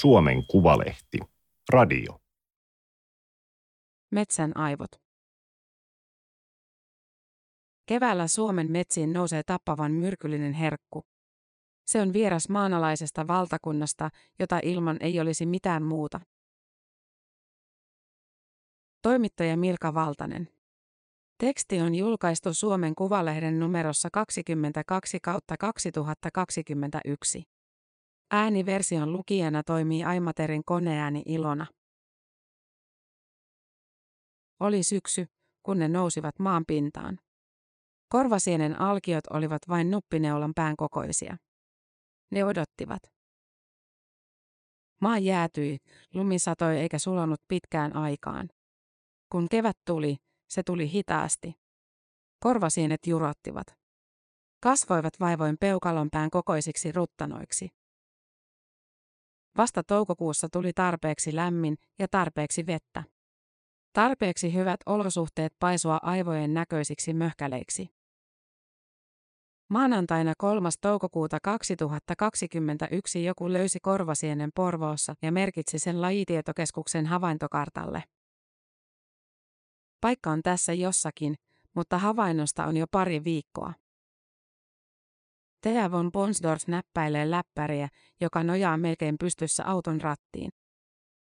Suomen Kuvalehti. Radio. Metsän aivot. Keväällä Suomen metsiin nousee tappavan myrkyllinen herkku. Se on vieras maanalaisesta valtakunnasta, jota ilman ei olisi mitään muuta. Toimittaja Milka Valtanen. Teksti on julkaistu Suomen Kuvalehden numerossa 22 kautta 2021. Ääniversion lukijana toimii Aimaterin koneääni Ilona. Oli syksy, kun ne nousivat maan pintaan. Korvasienen alkiot olivat vain nuppineulan pään kokoisia. Ne odottivat. Maa jäätyi, lumi satoi eikä sulanut pitkään aikaan. Kun kevät tuli, se tuli hitaasti. Korvasienet jurottivat. Kasvoivat vaivoin peukalonpään kokoisiksi ruttanoiksi. Vasta toukokuussa tuli tarpeeksi lämmin ja tarpeeksi vettä. Tarpeeksi hyvät olosuhteet paisua aivojen näköisiksi möhkäleiksi. Maanantaina 3. toukokuuta 2021 joku löysi korvasienen Porvoossa ja merkitsi sen lajitietokeskuksen havaintokartalle. Paikka on tässä jossakin, mutta havainnosta on jo pari viikkoa. Thea von Bonsdorf näppäilee läppäriä, joka nojaa melkein pystyssä auton rattiin.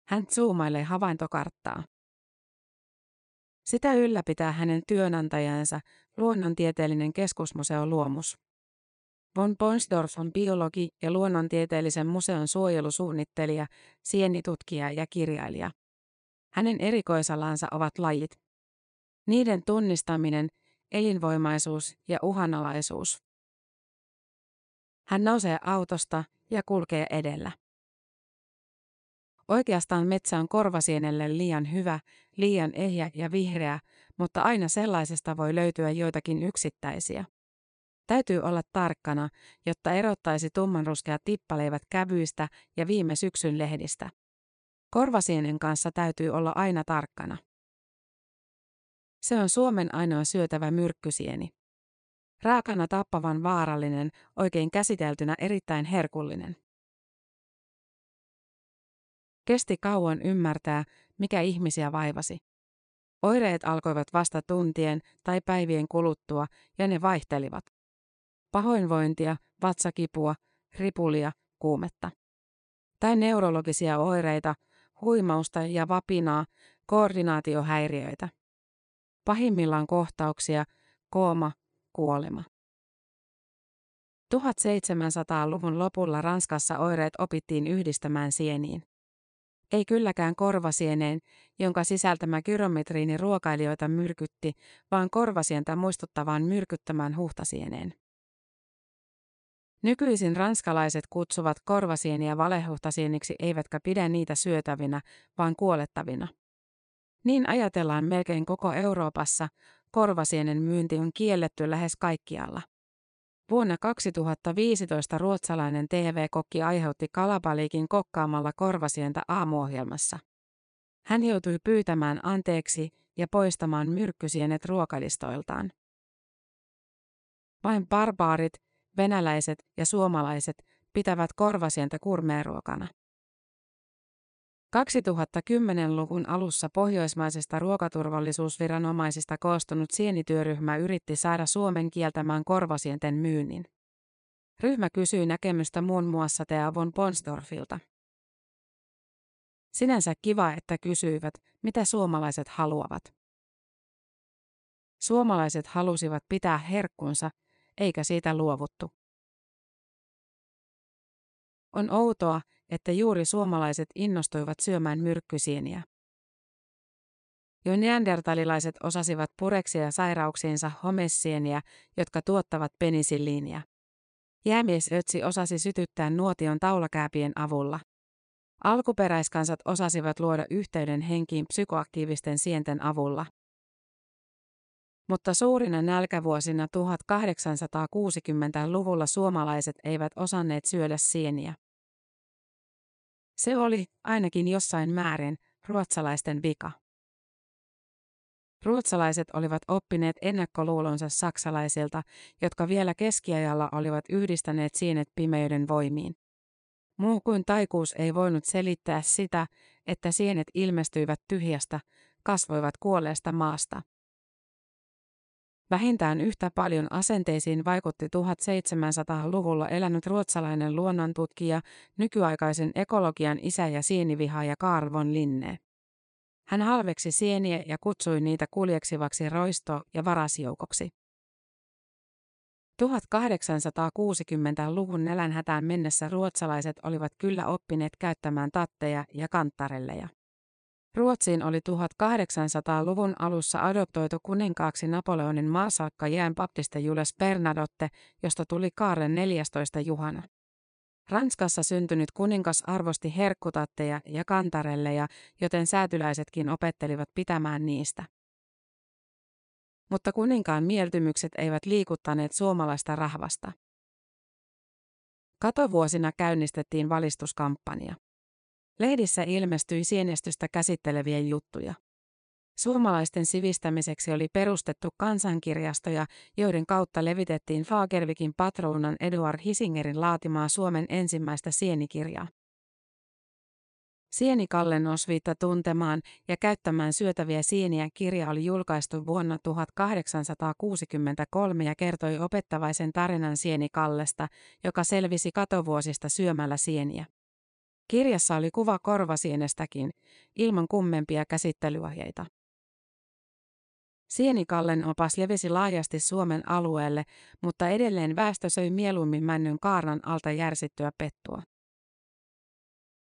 Hän zoomailee havaintokarttaa. Sitä ylläpitää hänen työnantajansa, luonnontieteellinen keskusmuseo Luomus. Von Bonsdorf on biologi ja luonnontieteellisen museon suojelusuunnittelija, sienitutkija ja kirjailija. Hänen erikoisalansa ovat lajit. Niiden tunnistaminen, elinvoimaisuus ja uhanalaisuus. Hän nousee autosta ja kulkee edellä. Oikeastaan metsä on korvasienelle liian hyvä, liian ehjä ja vihreä, mutta aina sellaisesta voi löytyä joitakin yksittäisiä. Täytyy olla tarkkana, jotta erottaisi tummanruskea tippaleivät kävyistä ja viime syksyn lehdistä. Korvasienen kanssa täytyy olla aina tarkkana. Se on Suomen ainoa syötävä myrkkysieni. Raakana tappavan vaarallinen, oikein käsiteltynä erittäin herkullinen. Kesti kauan ymmärtää, mikä ihmisiä vaivasi. Oireet alkoivat vasta tuntien tai päivien kuluttua ja ne vaihtelivat. Pahoinvointia, vatsakipua, ripulia, kuumetta. Tai neurologisia oireita, huimausta ja vapinaa, koordinaatiohäiriöitä. Pahimmillaan kohtauksia, kooma, kuolema. 1700-luvun lopulla Ranskassa oireet opittiin yhdistämään sieniin. Ei kylläkään korvasieneen, jonka sisältämä gyrometriini ruokailijoita myrkytti, vaan korvasientä muistuttavaan myrkyttämään huhtasieneen. Nykyisin ranskalaiset kutsuvat korvasieniä valehuhtasieniksi eivätkä pidä niitä syötävinä, vaan kuolettavina. Niin ajatellaan melkein koko Euroopassa, korvasienen myynti on kielletty lähes kaikkialla. Vuonna 2015 ruotsalainen TV-kokki aiheutti kalabaliikin kokkaamalla korvasientä aamuohjelmassa. Hän joutui pyytämään anteeksi ja poistamaan myrkkysienet ruokalistoiltaan. Vain barbaarit, venäläiset ja suomalaiset pitävät korvasientä kurmeeruokana. 2010-luvun alussa pohjoismaisesta ruokaturvallisuusviranomaisista koostunut sienityöryhmä yritti saada Suomen kieltämään korvasienten myynnin. Ryhmä kysyi näkemystä muun muassa Thea von Ponsdorfilta. Sinänsä kiva, että kysyivät, mitä suomalaiset haluavat. Suomalaiset halusivat pitää herkkunsa, eikä siitä luovuttu. On outoa, että juuri suomalaiset innostuivat syömään myrkkysieniä. Jo neandertalilaiset osasivat pureksia sairauksiinsa homessieniä, jotka tuottavat penisilliiniä. Jäämies Ötsi osasi sytyttää nuotion taulakääpien avulla. Alkuperäiskansat osasivat luoda yhteyden henkiin psykoaktiivisten sienten avulla. Mutta suurina nälkävuosina 1860-luvulla suomalaiset eivät osanneet syödä sieniä. Se oli, ainakin jossain määrin, ruotsalaisten vika. Ruotsalaiset olivat oppineet ennakkoluulonsa saksalaisilta, jotka vielä keskiajalla olivat yhdistäneet sienet pimeyden voimiin. Muu kuin taikuus ei voinut selittää sitä, että sienet ilmestyivät tyhjästä, kasvoivat kuolleesta maasta. Vähintään yhtä paljon asenteisiin vaikutti 1700-luvulla elänyt ruotsalainen luonnontutkija, nykyaikaisen ekologian isä ja sienivihaaja Carl von Linne. Hän halveksi sieniä ja kutsui niitä kuljeksivaksi roisto- ja varasjoukoksi. 1860-luvun nälänhätään mennessä ruotsalaiset olivat kyllä oppineet käyttämään tatteja ja kanttarelleja. Ruotsiin oli 1800-luvun alussa adoptoitu kuninkaaksi Napoleonin maasakka jään baptiste Jules Bernadotte, josta tuli Kaaren 14 Juhana. Ranskassa syntynyt kuningas arvosti herkkutatteja ja kantarelleja, joten säätyläisetkin opettelivat pitämään niistä. Mutta kuninkaan mieltymykset eivät liikuttaneet suomalaista rahvasta. Katovuosina käynnistettiin valistuskampanja. Lehdissä ilmestyi sienestystä käsitteleviä juttuja. Suomalaisten sivistämiseksi oli perustettu kansankirjastoja, joiden kautta levitettiin Fagervikin patruunan Eduard Hisingerin laatimaa Suomen ensimmäistä sienikirjaa. Sienikallen osviitta tuntemaan ja käyttämään syötäviä sieniä kirja oli julkaistu vuonna 1863 ja kertoi opettavaisen tarinan sienikallesta, joka selvisi katovuosista syömällä sieniä. Kirjassa oli kuva korvasienestäkin, ilman kummempia käsittelyohjeita. Sienikallen opas levisi laajasti Suomen alueelle, mutta edelleen väestö söi mieluummin männyn kaarnan alta järsittyä pettua.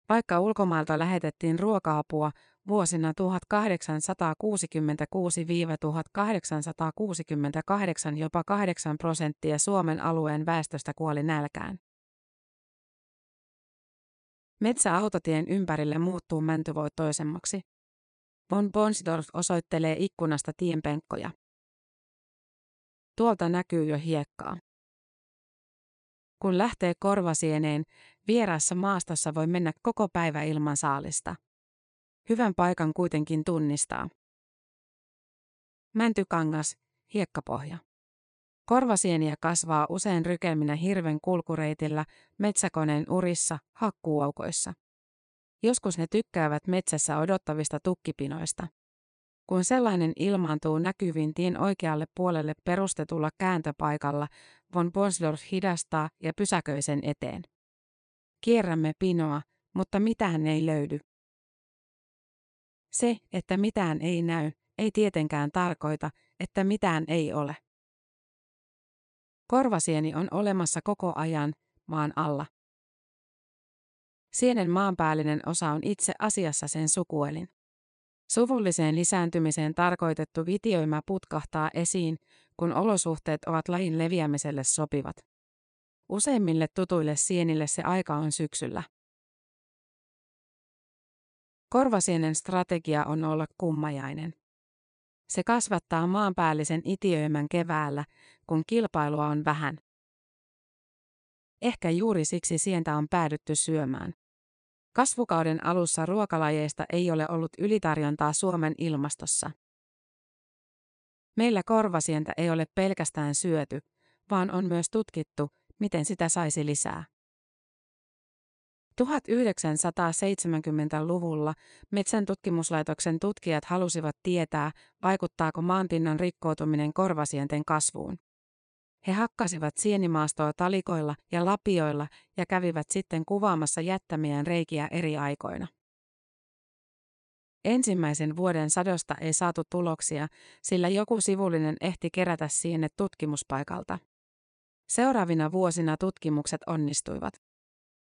Vaikka ulkomailta lähetettiin ruoka-apua vuosina 1866-1868 jopa 8 prosenttia Suomen alueen väestöstä kuoli nälkään. Metsäautotien ympärille muuttuu mäntyvoittoisemmaksi. Von Bonsdorf osoittelee ikkunasta tienpenkkoja. Tuolta näkyy jo hiekkaa. Kun lähtee korvasieneen, vieraassa maastossa voi mennä koko päivä ilman saalista. Hyvän paikan kuitenkin tunnistaa. Mäntykangas, hiekkapohja. Korvasieniä kasvaa usein rykelminä hirven kulkureitillä, metsäkoneen urissa, hakkuuaukoissa. Joskus ne tykkäävät metsässä odottavista tukkipinoista. Kun sellainen ilmaantuu näkyviin tien oikealle puolelle perustetulla kääntöpaikalla, von Bonsdorf hidastaa ja pysäköi sen eteen. Kierrämme pinoa, mutta mitään ei löydy. Se, että mitään ei näy, ei tietenkään tarkoita, että mitään ei ole. Korvasieni on olemassa koko ajan, maan alla. Sienen maanpäällinen osa on itse asiassa sen sukuelin. Suvulliseen lisääntymiseen tarkoitettu vitioima putkahtaa esiin, kun olosuhteet ovat lajin leviämiselle sopivat. Useimmille tutuille sienille se aika on syksyllä. Korvasienen strategia on olla kummajainen. Se kasvattaa maanpäällisen itiöimän keväällä, kun kilpailua on vähän. Ehkä juuri siksi sientä on päädytty syömään. Kasvukauden alussa ruokalajeista ei ole ollut ylitarjontaa Suomen ilmastossa. Meillä korvasientä ei ole pelkästään syöty, vaan on myös tutkittu, miten sitä saisi lisää. 1970-luvulla Metsän tutkimuslaitoksen tutkijat halusivat tietää, vaikuttaako maanpinnan rikkoutuminen korvasienten kasvuun. He hakkasivat sienimaastoa talikoilla ja lapioilla ja kävivät sitten kuvaamassa jättämiään reikiä eri aikoina. Ensimmäisen vuoden sadosta ei saatu tuloksia, sillä joku sivullinen ehti kerätä sienet tutkimuspaikalta. Seuraavina vuosina tutkimukset onnistuivat.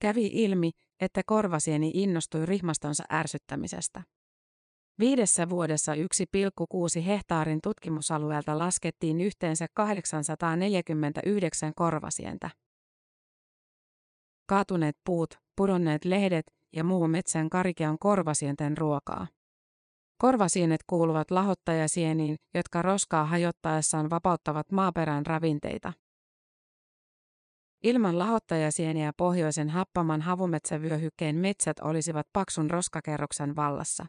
Kävi ilmi, että korvasieni innostui rihmastonsa ärsyttämisestä. Viidessä vuodessa 1,6 hehtaarin tutkimusalueelta laskettiin yhteensä 849 korvasientä. Kaatuneet puut, pudonneet lehdet ja muu metsän karike on korvasienten ruokaa. Korvasienet kuuluvat lahottajasieniin, jotka roskaa hajottaessaan vapauttavat maaperän ravinteita. Ilman lahottajasieniä pohjoisen happaman havumetsävyöhykkeen metsät olisivat paksun roskakerroksen vallassa.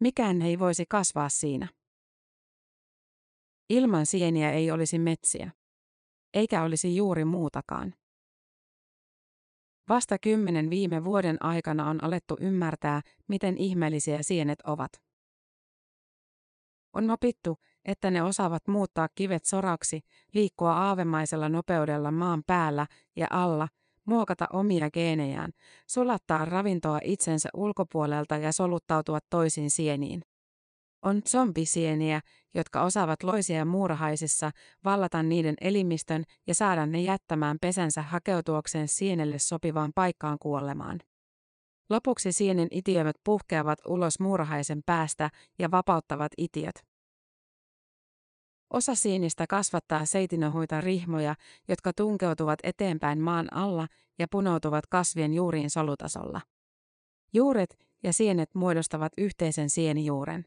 Mikään ei voisi kasvaa siinä. Ilman sieniä ei olisi metsiä. Eikä olisi juuri muutakaan. Vasta kymmenen viime vuoden aikana on alettu ymmärtää, miten ihmeellisiä sienet ovat. On opittu, että ne osaavat muuttaa kivet soraksi, liikkua aavemaisella nopeudella maan päällä ja alla, muokata omia geenejään, sulattaa ravintoa itsensä ulkopuolelta ja soluttautua toisiin sieniin. On zombisieniä, jotka osaavat loisia muurahaisissa vallata niiden elimistön ja saada ne jättämään pesänsä hakeutuakseen sienelle sopivaan paikkaan kuolemaan. Lopuksi sienen itiömät puhkeavat ulos muurahaisen päästä ja vapauttavat itiöt. Osa siinistä kasvattaa seitinohuita rihmoja, jotka tunkeutuvat eteenpäin maan alla ja punoutuvat kasvien juuriin solutasolla. Juuret ja sienet muodostavat yhteisen sienijuuren.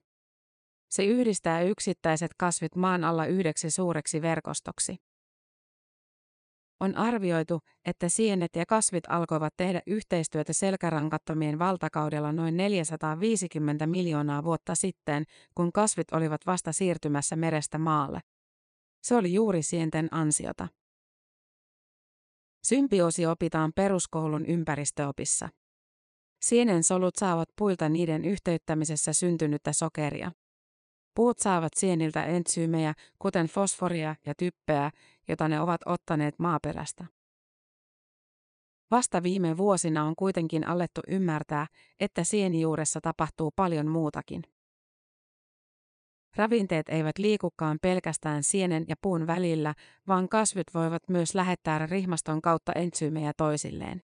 Se yhdistää yksittäiset kasvit maan alla yhdeksi suureksi verkostoksi. On arvioitu, että sienet ja kasvit alkoivat tehdä yhteistyötä selkärankattomien valtakaudella noin 450 miljoonaa vuotta sitten, kun kasvit olivat vasta siirtymässä merestä maalle. Se oli juuri sienten ansiota. Symbioosi opitaan peruskoulun ympäristöopissa. Sienen solut saavat puilta niiden yhteyttämisessä syntynyttä sokeria. Puut saavat sieniltä entsyymejä, kuten fosforia ja typpeä, jota ne ovat ottaneet maaperästä. Vasta viime vuosina on kuitenkin alettu ymmärtää, että sienijuuressa tapahtuu paljon muutakin. Ravinteet eivät liikukaan pelkästään sienen ja puun välillä, vaan kasvit voivat myös lähettää rihmaston kautta entsyymejä toisilleen.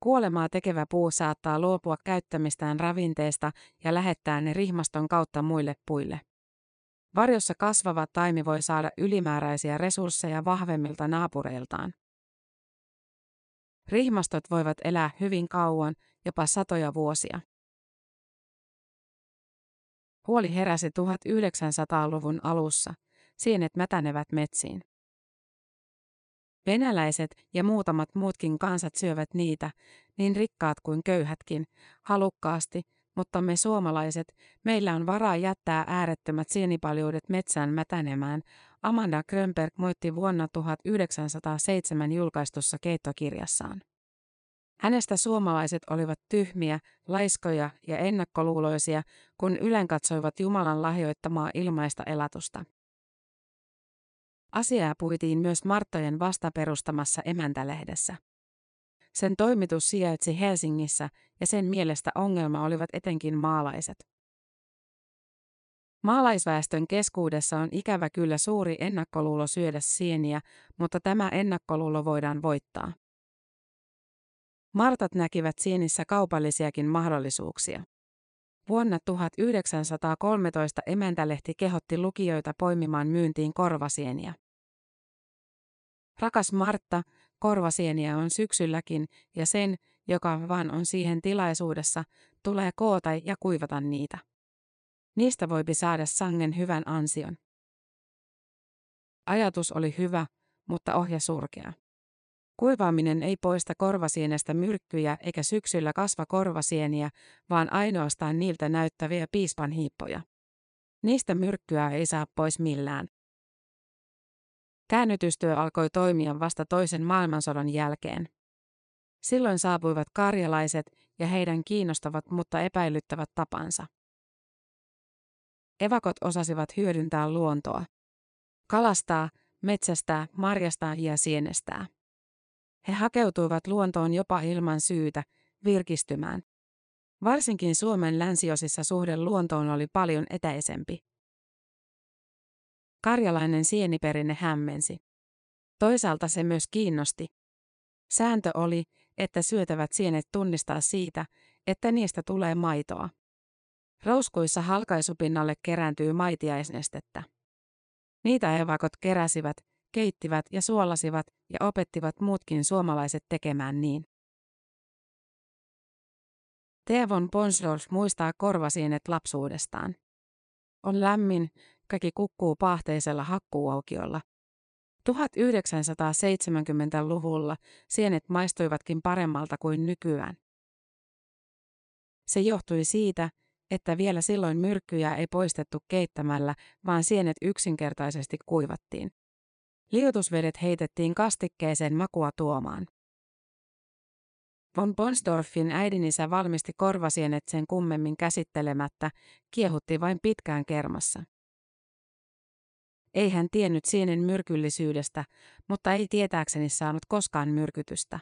Kuolemaa tekevä puu saattaa luopua käyttämistään ravinteista ja lähettää ne rihmaston kautta muille puille. Varjossa kasvava taimi voi saada ylimääräisiä resursseja vahvemmilta naapureiltaan. Rihmastot voivat elää hyvin kauan, jopa satoja vuosia. Huoli heräsi 1900-luvun alussa. Sienet mätänevät metsiin. Venäläiset ja muutamat muutkin kansat syövät niitä, niin rikkaat kuin köyhätkin, halukkaasti, mutta me suomalaiset, meillä on varaa jättää äärettömät sienipaljuudet metsään mätänemään, Amanda Grönberg moitti vuonna 1907 julkaistussa keittokirjassaan. Hänestä suomalaiset olivat tyhmiä, laiskoja ja ennakkoluuloisia, kun ylenkatsoivat Jumalan lahjoittamaa ilmaista elatusta. Asiaa puitiin myös Marttojen vastaperustamassa emäntälehdessä. Sen toimitus sijaitsi Helsingissä ja sen mielestä ongelma olivat etenkin maalaiset. Maalaisväestön keskuudessa on ikävä kyllä suuri ennakkoluulo syödä sieniä, mutta tämä ennakkoluulo voidaan voittaa. Martat näkivät sienissä kaupallisiakin mahdollisuuksia. Vuonna 1913 emäntälehti kehotti lukijoita poimimaan myyntiin korvasieniä. Rakas Martta, korvasieniä on syksylläkin, ja sen, joka vaan on siihen tilaisuudessa, tulee koota ja kuivata niitä. Niistä voipi saada sangen hyvän ansion. Ajatus oli hyvä, mutta ohja surkea. Kuivaaminen ei poista korvasienestä myrkkyjä eikä syksyllä kasva korvasieniä, vaan ainoastaan niiltä näyttäviä piispanhiippoja. Niistä myrkkyä ei saa pois millään. Käännytystyö alkoi toimia vasta toisen maailmansodan jälkeen. Silloin saapuivat karjalaiset ja heidän kiinnostavat mutta epäilyttävät tapansa. Evakot osasivat hyödyntää luontoa. Kalastaa, metsästää, marjastaa ja sienestää. He hakeutuivat luontoon jopa ilman syytä, virkistymään. Varsinkin Suomen länsiosissa suhde luontoon oli paljon etäisempi. Karjalainen sieniperinne hämmensi. Toisaalta se myös kiinnosti. Sääntö oli, että syötävät sienet tunnistaa siitä, että niistä tulee maitoa. Rouskuissa halkaisupinnalle kerääntyy maitiaisnestettä. Niitä evakot keräsivät, keittivät ja suolasivat ja opettivat muutkin suomalaiset tekemään niin. Teevon Ponsdorf muistaa korvasienet lapsuudestaan. On lämmin, kaikki kukkuu pahteisella hakkuuaukiolla. 1970-luvulla sienet maistuivatkin paremmalta kuin nykyään. Se johtui siitä, että vielä silloin myrkkyjä ei poistettu keittämällä, vaan sienet yksinkertaisesti kuivattiin. Liutusvedet heitettiin kastikkeeseen makua tuomaan. Von Bonsdorfin äidinisä valmisti korvasienet sen kummemmin käsittelemättä, kiehutti vain pitkään kermassa. Ei hän tiennyt sienen myrkyllisyydestä, mutta ei tietääkseni saanut koskaan myrkytystä.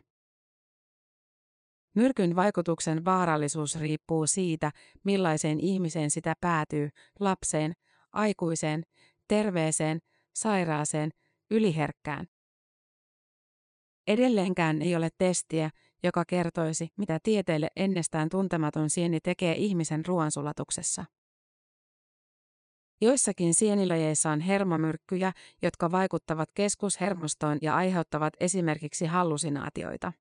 Myrkyn vaikutuksen vaarallisuus riippuu siitä, millaiseen ihmiseen sitä päätyy, lapseen, aikuiseen, terveeseen, sairaaseen, yliherkkään. Edelleenkään ei ole testiä, joka kertoisi, mitä tieteelle ennestään tuntematon sieni tekee ihmisen ruoansulatuksessa. Joissakin sienilajeissa on hermomyrkkyjä, jotka vaikuttavat keskushermostoon ja aiheuttavat esimerkiksi hallusinaatioita.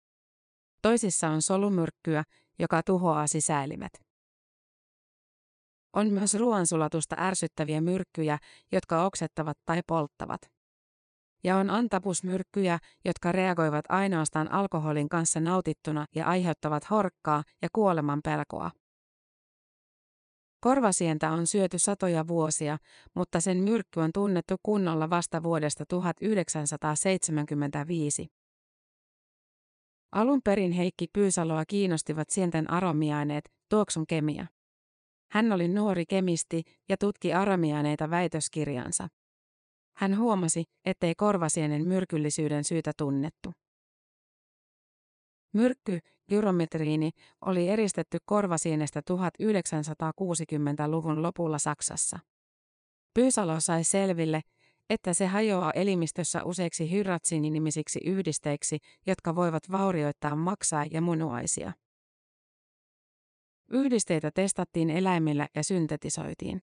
Toisissa on solumyrkkyä, joka tuhoaa sisäelimet. On myös ruoansulatusta ärsyttäviä myrkkyjä, jotka oksettavat tai polttavat. Ja on antapusmyrkkyjä, jotka reagoivat ainoastaan alkoholin kanssa nautittuna ja aiheuttavat horkkaa ja kuoleman pelkoa. Korvasientä on syöty satoja vuosia, mutta sen myrkky on tunnettu kunnolla vasta vuodesta 1975. Alun perin Heikki Pyysaloa kiinnostivat sienten aromiaineet, tuoksun kemia. Hän oli nuori kemisti ja tutki aromiaineita väitöskirjansa. Hän huomasi, ettei korvasienen myrkyllisyyden syytä tunnettu. Myrkky, gyrometriini, oli eristetty korvasienestä 1960-luvun lopulla Saksassa. Pyysalo sai selville, että se hajoaa elimistössä useiksi hyratsiininimisiksi yhdisteiksi, jotka voivat vaurioittaa maksaa ja munuaisia. Yhdisteitä testattiin eläimillä ja syntetisoitiin.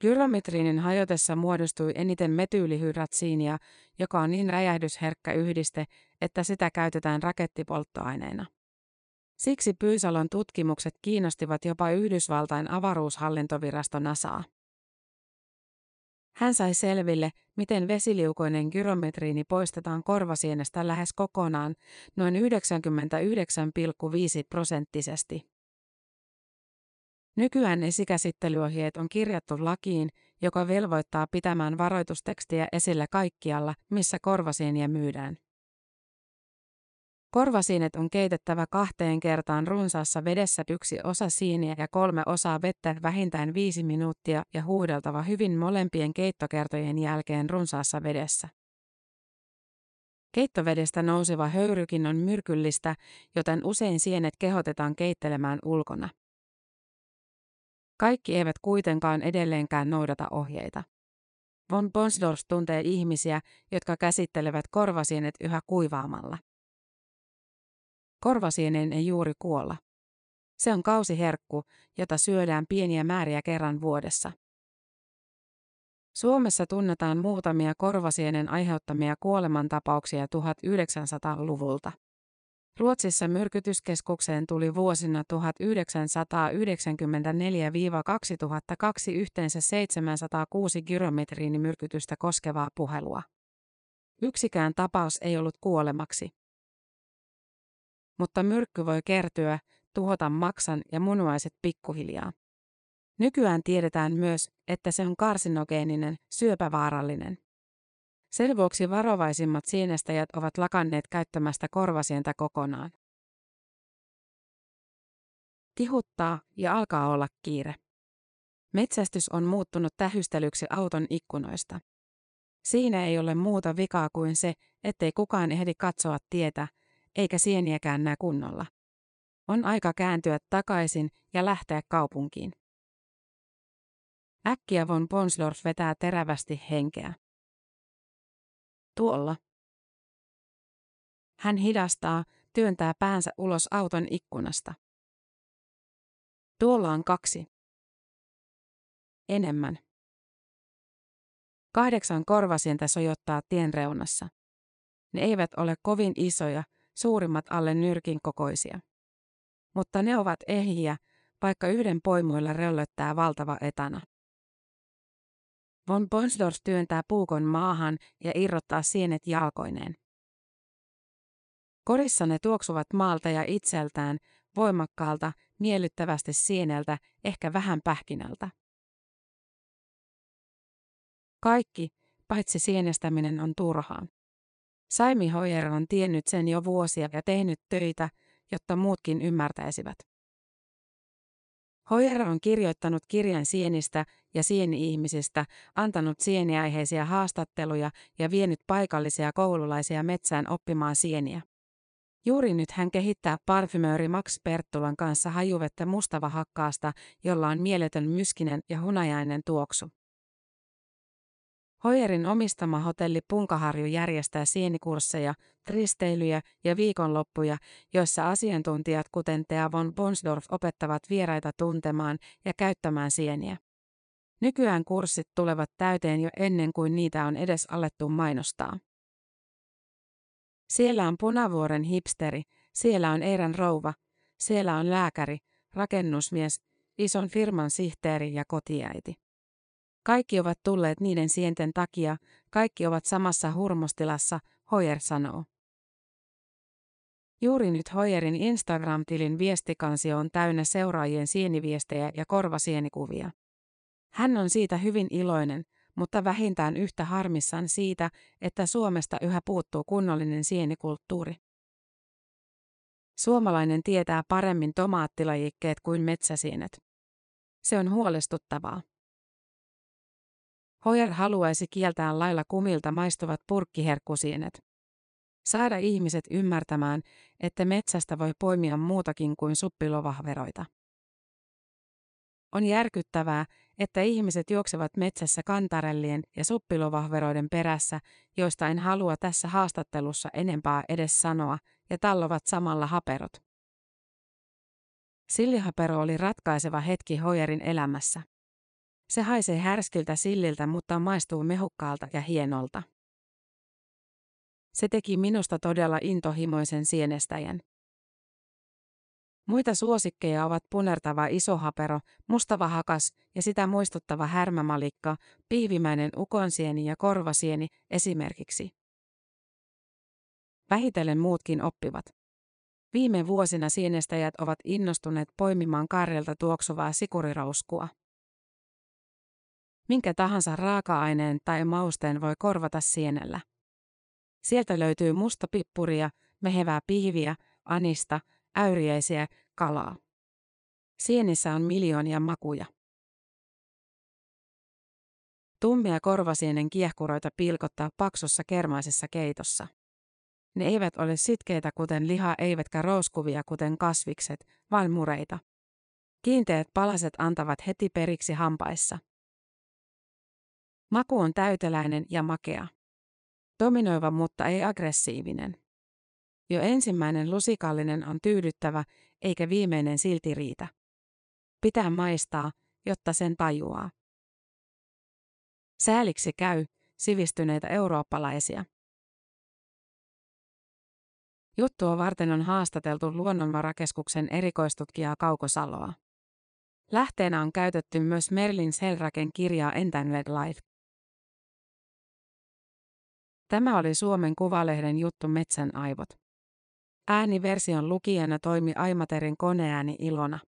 Gyrometriinin hajotessa muodostui eniten metyylihyratsiinia, joka on niin räjähdysherkkä yhdiste, että sitä käytetään rakettipolttoaineena. Siksi Pyysalon tutkimukset kiinnostivat jopa Yhdysvaltain avaruushallintovirasto NASAa. Hän sai selville, miten vesiliukoinen gyrometriini poistetaan korvasienestä lähes kokonaan, noin 99,5 prosenttisesti. Nykyään esikäsittelyohjeet on kirjattu lakiin, joka velvoittaa pitämään varoitustekstiä esillä kaikkialla, missä korvasieniä myydään. Korvasiinet on keitettävä kahteen kertaan runsaassa vedessä yksi osa siiniä ja kolme osaa vettä vähintään viisi minuuttia ja huudeltava hyvin molempien keittokertojen jälkeen runsaassa vedessä. Keittovedestä nouseva höyrykin on myrkyllistä, joten usein sienet kehotetaan keittelemään ulkona. Kaikki eivät kuitenkaan edelleenkään noudata ohjeita. Von Bonsdorf tuntee ihmisiä, jotka käsittelevät korvasienet yhä kuivaamalla. Korvasieneen ei juuri kuolla. Se on kausiherkku, jota syödään pieniä määriä kerran vuodessa. Suomessa tunnetaan muutamia korvasienen aiheuttamia kuolemantapauksia 1900-luvulta. Ruotsissa myrkytyskeskukseen tuli vuosina 1994-2002 yhteensä 706 gyrometriinimyrkytystä koskevaa puhelua. Yksikään tapaus ei ollut kuolemaksi. Mutta myrkky voi kertyä, tuhota maksan ja munuaiset pikkuhiljaa. Nykyään tiedetään myös, että se on karsinogeeninen, syöpävaarallinen. Sen vuoksi varovaisimmat sienestäjät ovat lakanneet käyttämästä korvasientä kokonaan. Tihuttaa ja alkaa olla kiire. Metsästys on muuttunut tähystelyksi auton ikkunoista. Siinä ei ole muuta vikaa kuin se, ettei kukaan ehdi katsoa tietä, eikä sieniäkään näe kunnolla. On aika kääntyä takaisin ja lähteä kaupunkiin. Äkkiä von Ponsdorf vetää terävästi henkeä. Tuolla. Hän hidastaa, työntää päänsä ulos auton ikkunasta. Tuolla on kaksi. Enemmän. Kahdeksan korvasientä sojottaa tien reunassa. Ne eivät ole kovin isoja, suurimmat alle nyrkin kokoisia. Mutta ne ovat ehjiä, vaikka yhden poimuilla röllöttää valtava etana. Von Bonsdorf työntää puukon maahan ja irrottaa sienet jalkoineen. Korissa ne tuoksuvat maalta ja itseltään, voimakkaalta, miellyttävästi sieneltä, ehkä vähän pähkinältä. Kaikki, paitsi sienestäminen on turhaa. Saimi Hoyer on tiennyt sen jo vuosia ja tehnyt töitä, jotta muutkin ymmärtäisivät. Hoyer on kirjoittanut kirjan sienistä ja sieni-ihmisistä, antanut sieniaiheisia haastatteluja ja vienyt paikallisia koululaisia metsään oppimaan sieniä. Juuri nyt hän kehittää parfymööri Max Perttulan kanssa hajuvettä mustavahakkaasta, jolla on mieletön myskinen ja hunajainen tuoksu. Hoyerin omistama hotelli Punkaharju järjestää sienikursseja, risteilyjä ja viikonloppuja, joissa asiantuntijat kuten Thea von Bonsdorf opettavat vieraita tuntemaan ja käyttämään sieniä. Nykyään kurssit tulevat täyteen jo ennen kuin niitä on edes alettu mainostaa. Siellä on Punavuoren hipsteri, siellä on Eiran rouva, siellä on lääkäri, rakennusmies, ison firman sihteeri ja kotiäiti. Kaikki ovat tulleet niiden sienten takia, kaikki ovat samassa hurmostilassa, Hoyer sanoo. Juuri nyt Hoyerin Instagram-tilin viestikansio on täynnä seuraajien sieniviestejä ja korvasienikuvia. Hän on siitä hyvin iloinen, mutta vähintään yhtä harmissaan siitä, että Suomesta yhä puuttuu kunnollinen sienikulttuuri. Suomalainen tietää paremmin tomaattilajikkeet kuin metsäsienet. Se on huolestuttavaa. Hoyer haluaisi kieltää lailla kumilta maistuvat purkkiherkkusienet. Saada ihmiset ymmärtämään, että metsästä voi poimia muutakin kuin suppilovahveroita. On järkyttävää, että ihmiset juoksevat metsässä kantarellien ja suppilovahveroiden perässä, joista en halua tässä haastattelussa enempää edes sanoa, ja tallovat samalla haperot. Sillihapero oli ratkaiseva hetki Hoyerin elämässä. Se haisee härskiltä silliltä, mutta maistuu mehukkaalta ja hienolta. Se teki minusta todella intohimoisen sienestäjän. Muita suosikkeja ovat punertava isohapero, mustava hakas ja sitä muistuttava härmämalikka, piivimäinen ukonsieni ja korvasieni esimerkiksi. Vähitellen muutkin oppivat. Viime vuosina sienestäjät ovat innostuneet poimimaan karrelta tuoksuvaa sikurirouskua. Minkä tahansa raaka-aineen tai mausteen voi korvata sienellä. Sieltä löytyy mustapippuria, mehevää piiviä, anista, äyriäisiä, kalaa. Sienissä on miljoonia makuja. Tummia korvasienen kiehkuroita pilkottaa paksussa kermaisessa keitossa. Ne eivät ole sitkeitä kuten liha eivätkä rouskuvia kuten kasvikset, vaan mureita. Kiinteät palaset antavat heti periksi hampaissa. Maku on täyteläinen ja makea. Dominoiva, mutta ei aggressiivinen. Jo ensimmäinen lusikallinen on tyydyttävä, eikä viimeinen silti riitä. Pitää maistaa, jotta sen tajuaa. Sääliksi käy sivistyneitä eurooppalaisia. Juttua varten on haastateltu Luonnonvarakeskuksen erikoistutkijaa Kauko Saloa. Lähteenä on käytetty myös Merlin Selraken kirjaa Entangled Life. Tämä oli Suomen Kuvalehden juttu Metsän aivot. Ääniversion lukijana toimi Aimaterin koneääni Ilona.